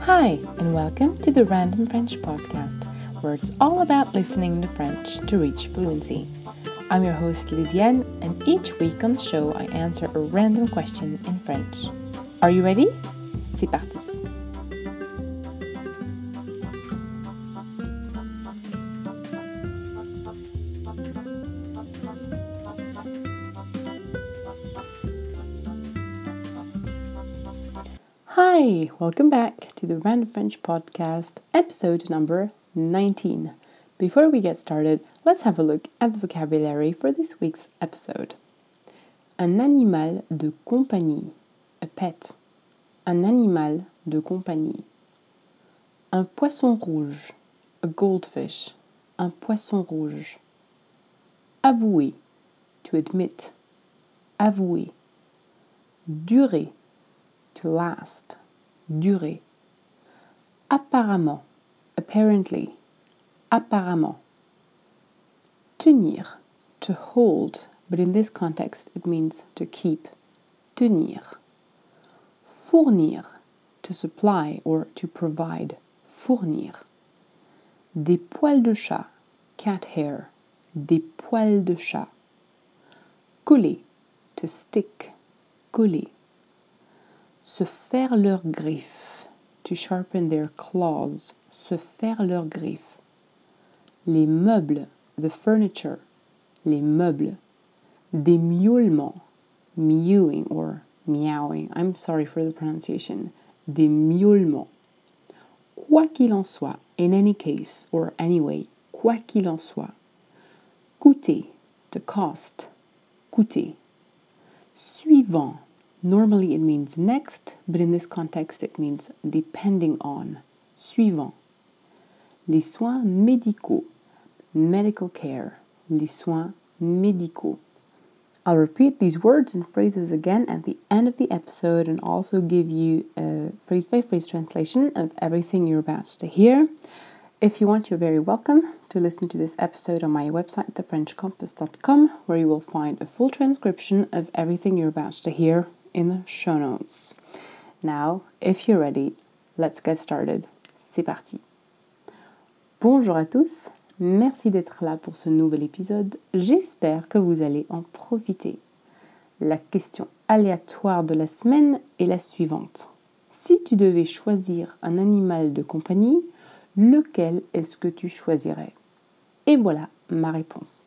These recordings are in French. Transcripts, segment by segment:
Hi, and welcome to the Random French podcast, where it's all about listening to French to reach fluency. I'm your host Lisiane, and each week on the show I answer a random question in French. Are you ready? C'est parti! Hi, welcome back to the Random French Podcast, episode number 19. Before we get started, let's have a look at the vocabulary for this week's episode. Un animal de compagnie, a pet. Un animal de compagnie. Un poisson rouge, a goldfish. Un poisson rouge. Avouer, to admit. Avouer. Durer, to last durer. Apparemment, apparently, apparemment. Tenir, to hold, but in this context it means to keep. Tenir. Fournir, to supply or to provide. Fournir. Des poils de chat, cat hair. Des poils de chat. Coller, to stick. Coller se faire leurs griffes, to sharpen their claws, se faire leurs griffes. Les meubles, the furniture, les meubles. Des miaulements, mewing or meowing, I'm sorry for the pronunciation, des miaulements. Quoi qu'il en soit, in any case or anyway, quoi qu'il en soit. Coûter, to cost, coûter. Suivant, Normally it means next, but in this context it means depending on. Suivant. Les soins médicaux. Medical care. Les soins médicaux. I'll repeat these words and phrases again at the end of the episode and also give you a phrase by phrase translation of everything you're about to hear. If you want, you're very welcome to listen to this episode on my website, thefrenchcompass.com, where you will find a full transcription of everything you're about to hear in the show notes. Now, if you're ready, let's get started. C'est parti. Bonjour à tous, merci d'être là pour ce nouvel épisode. J'espère que vous allez en profiter. La question aléatoire de la semaine est la suivante. Si tu devais choisir un animal de compagnie, lequel est-ce que tu choisirais? Et voilà ma réponse.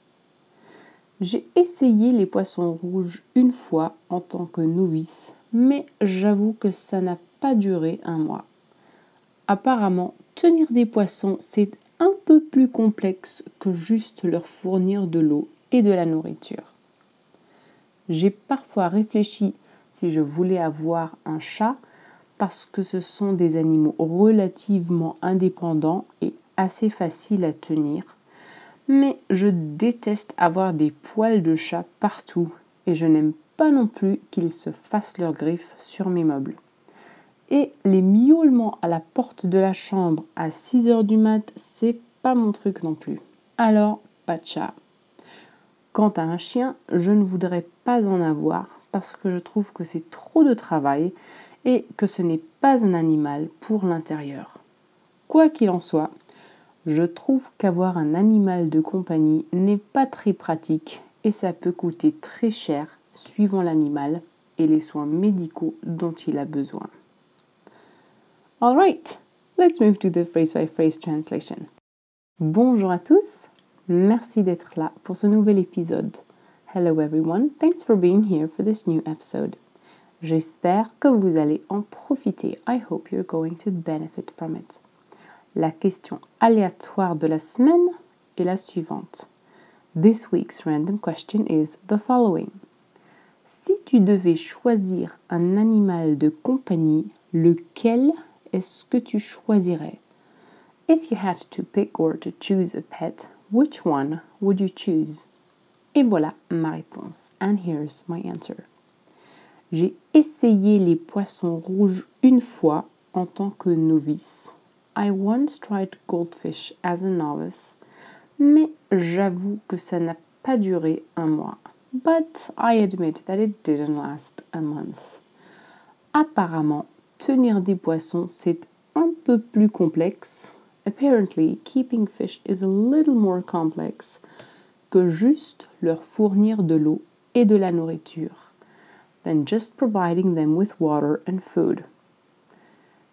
J'ai essayé les poissons rouges une fois en tant que novice, mais j'avoue que ça n'a pas duré un mois. Apparemment, tenir des poissons, c'est un peu plus complexe que juste leur fournir de l'eau et de la nourriture. J'ai parfois réfléchi si je voulais avoir un chat parce que ce sont des animaux relativement indépendants et assez faciles à tenir mais je déteste avoir des poils de chat partout et je n'aime pas non plus qu'ils se fassent leurs griffes sur mes meubles. Et les miaulements à la porte de la chambre à 6 heures du mat, c'est pas mon truc non plus. Alors, pas de chat. Quant à un chien, je ne voudrais pas en avoir parce que je trouve que c'est trop de travail et que ce n'est pas un animal pour l'intérieur. Quoi qu'il en soit, je trouve qu'avoir un animal de compagnie n'est pas très pratique et ça peut coûter très cher suivant l'animal et les soins médicaux dont il a besoin. Alright, let's move to the phrase by phrase translation. Bonjour à tous, merci d'être là pour ce nouvel épisode. Hello everyone, thanks for being here for this new episode. J'espère que vous allez en profiter. I hope you're going to benefit from it. La question aléatoire de la semaine est la suivante. This week's random question is the following. Si tu devais choisir un animal de compagnie, lequel est-ce que tu choisirais? If you had to pick or to choose a pet, which one would you choose? Et voilà ma réponse. And here's my answer. J'ai essayé les poissons rouges une fois en tant que novice I once tried goldfish as a novice, mais j'avoue que ça n'a pas duré un mois. But I admit that it didn't last a month. Apparemment, tenir des poissons, c'est un peu plus complexe. Apparently, keeping fish is a little more complex que juste leur fournir de l'eau et de la nourriture than just providing them with water and food.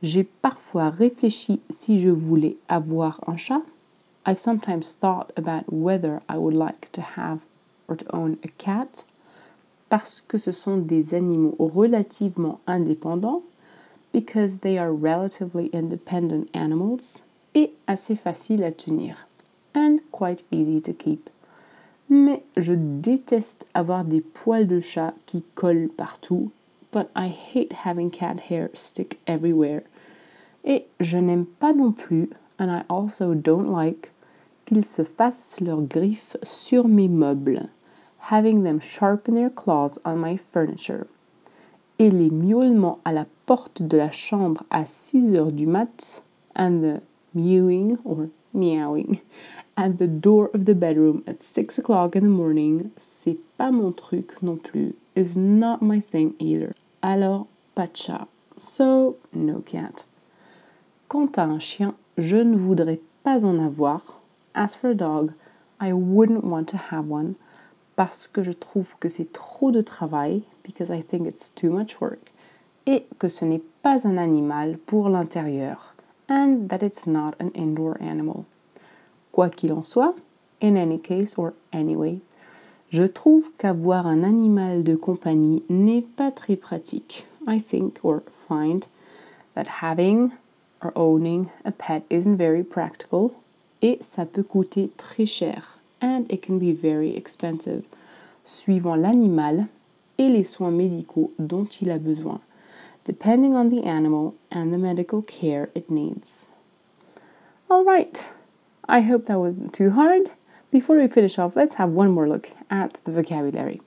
J'ai parfois réfléchi si je voulais avoir un chat. I've sometimes thought about whether I would like to have or to own a cat parce que ce sont des animaux relativement indépendants because they are relatively independent animals et assez faciles à tenir and quite easy to keep. Mais je déteste avoir des poils de chat qui collent partout, but I hate having cat hair stick everywhere. Et je n'aime pas non plus, and I also don't like, qu'ils se fassent leurs griffes sur mes meubles, having them sharpen their claws on my furniture. Et les miaulements à la porte de la chambre à 6 heures du mat, and the mewing or meowing at the door of the bedroom at 6 o'clock in the morning, c'est pas mon truc non plus. Is not my thing either. Alors, pas de chat. So, no cat. Quant à un chien, je ne voudrais pas en avoir. As for a dog, I wouldn't want to have one parce que je trouve que c'est trop de travail, because I think it's too much work, et que ce n'est pas un animal pour l'intérieur, and that it's not an indoor animal. Quoi qu'il en soit, in any case or anyway, je trouve qu'avoir un animal de compagnie n'est pas très pratique. I think or find that having or owning a pet isn't very practical et ça peut coûter très cher and it can be very expensive suivant l'animal et les soins médicaux dont il a besoin depending on the animal and the medical care it needs. All right. I hope that wasn't too hard. Before we finish off, let's have one more look at the vocabulary.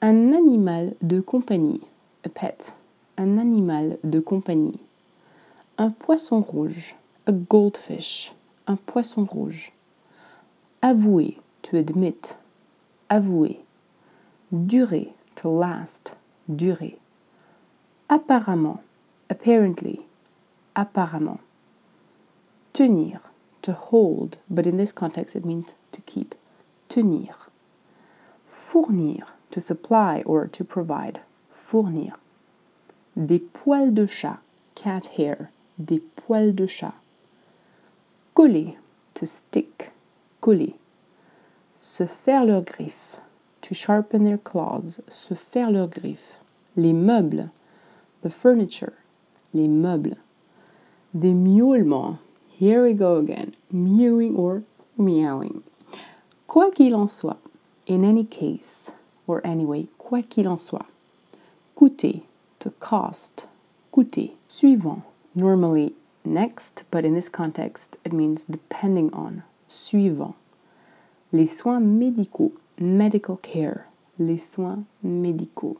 Un animal de compagnie, a pet. Un animal de compagnie. Un poisson rouge, a goldfish. Un poisson rouge. Avouer, to admit. Avouer. Durer, to last. Durer. Apparemment, apparently. Apparemment. Tenir to hold, but in this context it means to keep. Tenir. Fournir, to supply or to provide. Fournir. Des poils de chat, cat hair. Des poils de chat. Coller, to stick. Coller. Se faire leurs griffes. To sharpen their claws. Se faire leurs griffes. Les meubles. The furniture. Les meubles. Des miaulements. Here we go again. Mewing or meowing. Quoi qu'il en soit. In any case. Or anyway. Quoi qu'il en soit. Coûter. To cost. Coûter. Suivant. Normally next, but in this context it means depending on. Suivant. Les soins médicaux. Medical care. Les soins médicaux.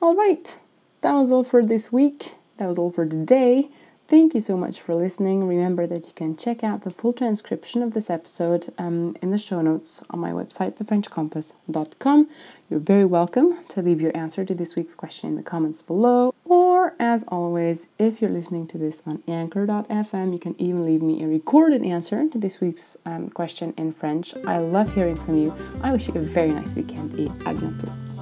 All right. That was all for this week. That was all for today. Thank you so much for listening. Remember that you can check out the full transcription of this episode um, in the show notes on my website, thefrenchcompass.com. You're very welcome to leave your answer to this week's question in the comments below. As always, if you're listening to this on anchor.fm, you can even leave me a recorded answer to this week's um, question in French. I love hearing from you. I wish you a very nice weekend et à bientôt.